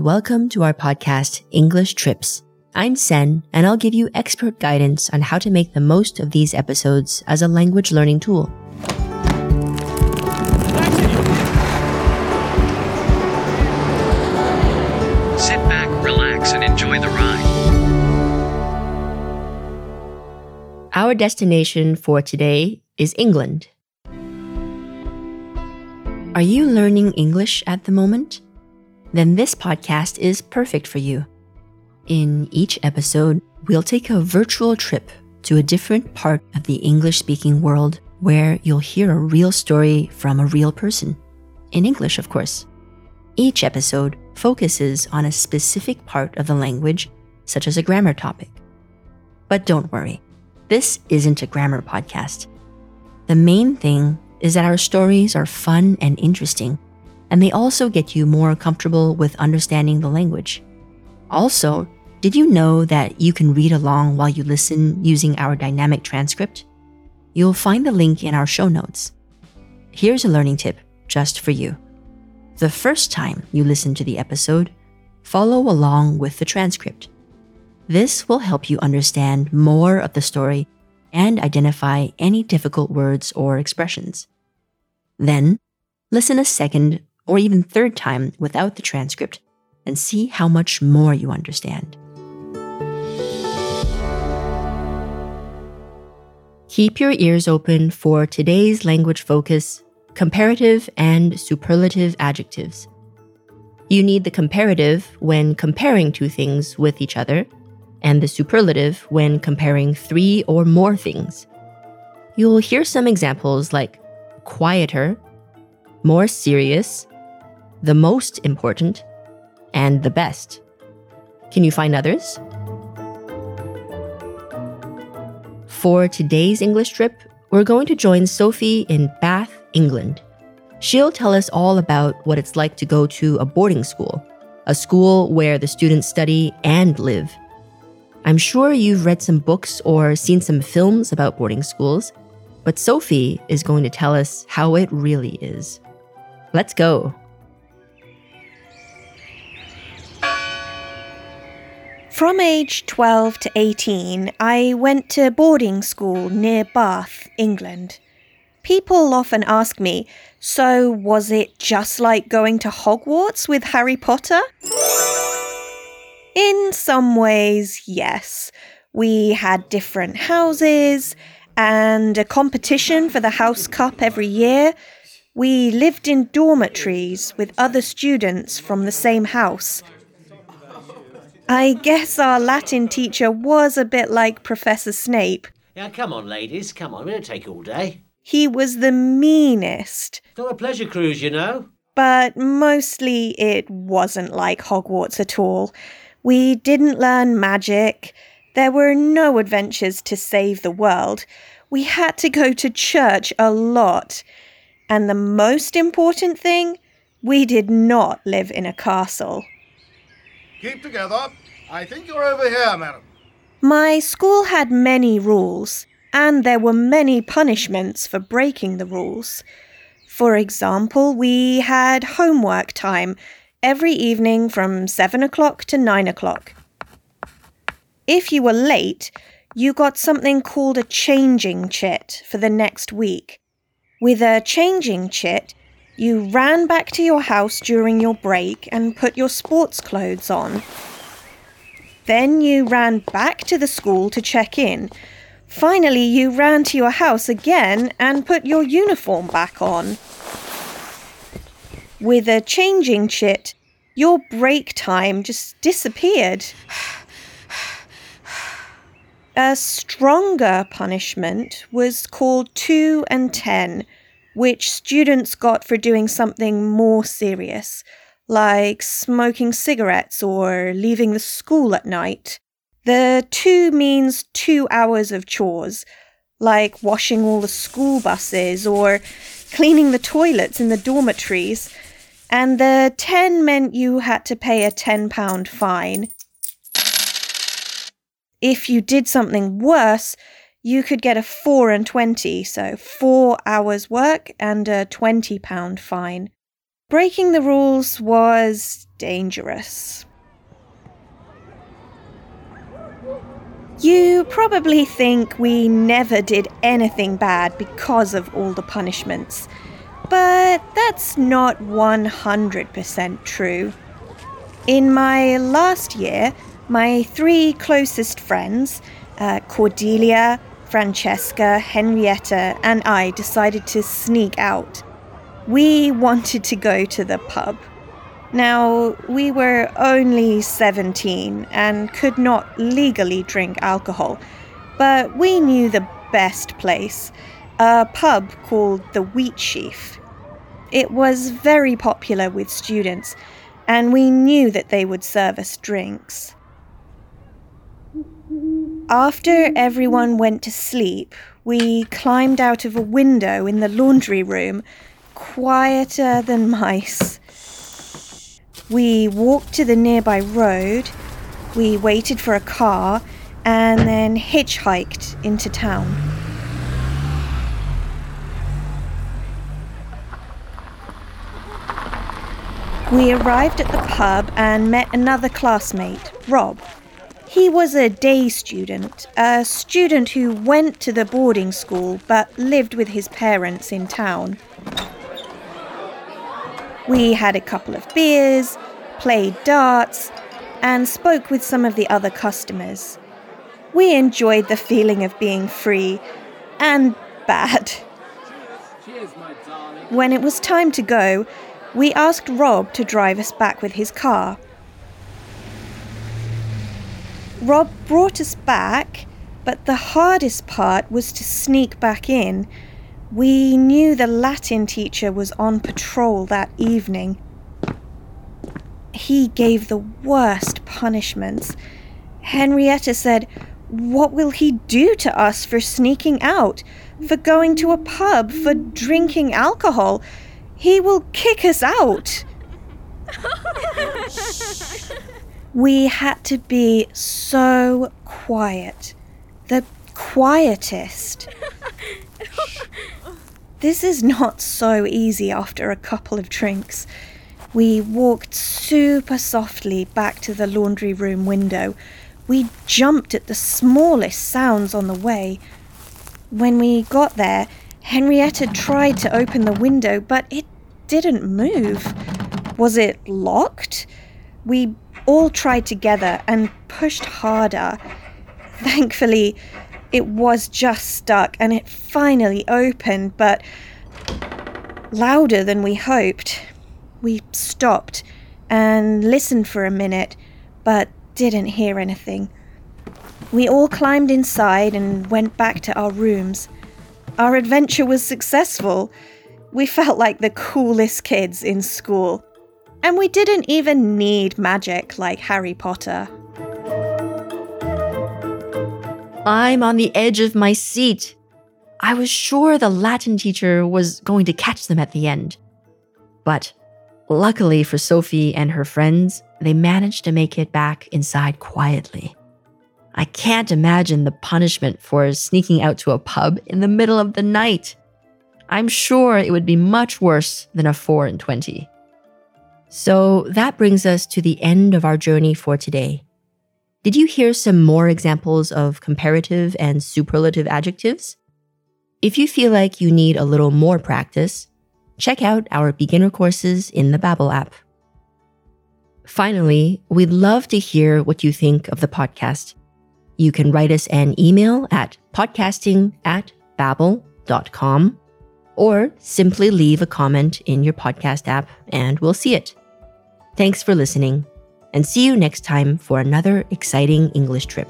and welcome to our podcast, English Trips. I'm Sen, and I'll give you expert guidance on how to make the most of these episodes as a language learning tool. Sit back, relax, and enjoy the ride. Our destination for today is England. Are you learning English at the moment? Then this podcast is perfect for you. In each episode, we'll take a virtual trip to a different part of the English speaking world where you'll hear a real story from a real person. In English, of course. Each episode focuses on a specific part of the language, such as a grammar topic. But don't worry, this isn't a grammar podcast. The main thing is that our stories are fun and interesting, and they also get you more comfortable with understanding the language. Also, did you know that you can read along while you listen using our dynamic transcript? You'll find the link in our show notes. Here's a learning tip just for you. The first time you listen to the episode, follow along with the transcript. This will help you understand more of the story and identify any difficult words or expressions. Then, listen a second or even third time without the transcript and see how much more you understand. Keep your ears open for today's language focus comparative and superlative adjectives. You need the comparative when comparing two things with each other, and the superlative when comparing three or more things. You'll hear some examples like quieter, more serious, the most important, and the best. Can you find others? For today's English trip, we're going to join Sophie in Bath, England. She'll tell us all about what it's like to go to a boarding school, a school where the students study and live. I'm sure you've read some books or seen some films about boarding schools, but Sophie is going to tell us how it really is. Let's go. From age 12 to 18, I went to boarding school near Bath, England. People often ask me, so was it just like going to Hogwarts with Harry Potter? In some ways, yes. We had different houses and a competition for the House Cup every year. We lived in dormitories with other students from the same house. I guess our Latin teacher was a bit like Professor Snape. Now, come on, ladies, come on. We don't take all day. He was the meanest, not a pleasure cruise, you know. but mostly it wasn't like Hogwarts at all. We didn't learn magic. There were no adventures to save the world. We had to go to church a lot. And the most important thing, we did not live in a castle. Keep together. I think you're over here, madam. My school had many rules, and there were many punishments for breaking the rules. For example, we had homework time every evening from 7 o'clock to 9 o'clock. If you were late, you got something called a changing chit for the next week. With a changing chit, you ran back to your house during your break and put your sports clothes on. Then you ran back to the school to check in. Finally, you ran to your house again and put your uniform back on. With a changing chit, your break time just disappeared. A stronger punishment was called 2 and 10, which students got for doing something more serious, like smoking cigarettes or leaving the school at night. The 2 means 2 hours of chores, like washing all the school buses or cleaning the toilets in the dormitories. And the 10 meant you had to pay a £10 fine. If you did something worse, you could get a 4 and 20, so 4 hours work and a £20 fine. breaking the rules was dangerous. You probably think we never did anything bad because of all the punishments, but that's not 100% true. In my last year, my three closest friends, uh, Cordelia, Francesca, Henrietta, and I decided to sneak out. We wanted to go to the pub. Now, we were only 17 and could not legally drink alcohol, but we knew the best place a pub called the Wheatsheaf. It was very popular with students, and we knew that they would serve us drinks. After everyone went to sleep, we climbed out of a window in the laundry room, quieter than mice. We walked to the nearby road, we waited for a car, and then hitchhiked into town. We arrived at the pub and met another classmate, Rob. He was a day student, a student who went to the boarding school but lived with his parents in town. We had a couple of beers, played darts, and spoke with some of the other customers. We enjoyed the feeling of being free and bad. When it was time to go, we asked Rob to drive us back with his car. Rob brought us back, but the hardest part was to sneak back in we knew the Latin teacher was on patrol that evening. He gave the worst punishments. Henrietta said, What will he do to us for sneaking out, for going to a pub, for drinking alcohol? He will kick us out. we had to be so quiet. The quietest. This is not so easy after a couple of drinks. We walked super softly back to the laundry room window. We jumped at the smallest sounds on the way. When we got there, Henrietta tried to open the window, but it didn't move. Was it locked? We all tried together and pushed harder. Thankfully, it was just stuck and it finally opened, but louder than we hoped. We stopped and listened for a minute, but didn't hear anything. We all climbed inside and went back to our rooms. Our adventure was successful. We felt like the coolest kids in school. And we didn't even need magic like Harry Potter. I'm on the edge of my seat. I was sure the Latin teacher was going to catch them at the end. But luckily for Sophie and her friends, they managed to make it back inside quietly. I can't imagine the punishment for sneaking out to a pub in the middle of the night. I'm sure it would be much worse than a 4 in 20. So that brings us to the end of our journey for today. Did you hear some more examples of comparative and superlative adjectives? If you feel like you need a little more practice, check out our beginner courses in the Babbel app. Finally, we'd love to hear what you think of the podcast. You can write us an email at podcasting at babbel.com or simply leave a comment in your podcast app and we'll see it. Thanks for listening and see you next time for another exciting English trip.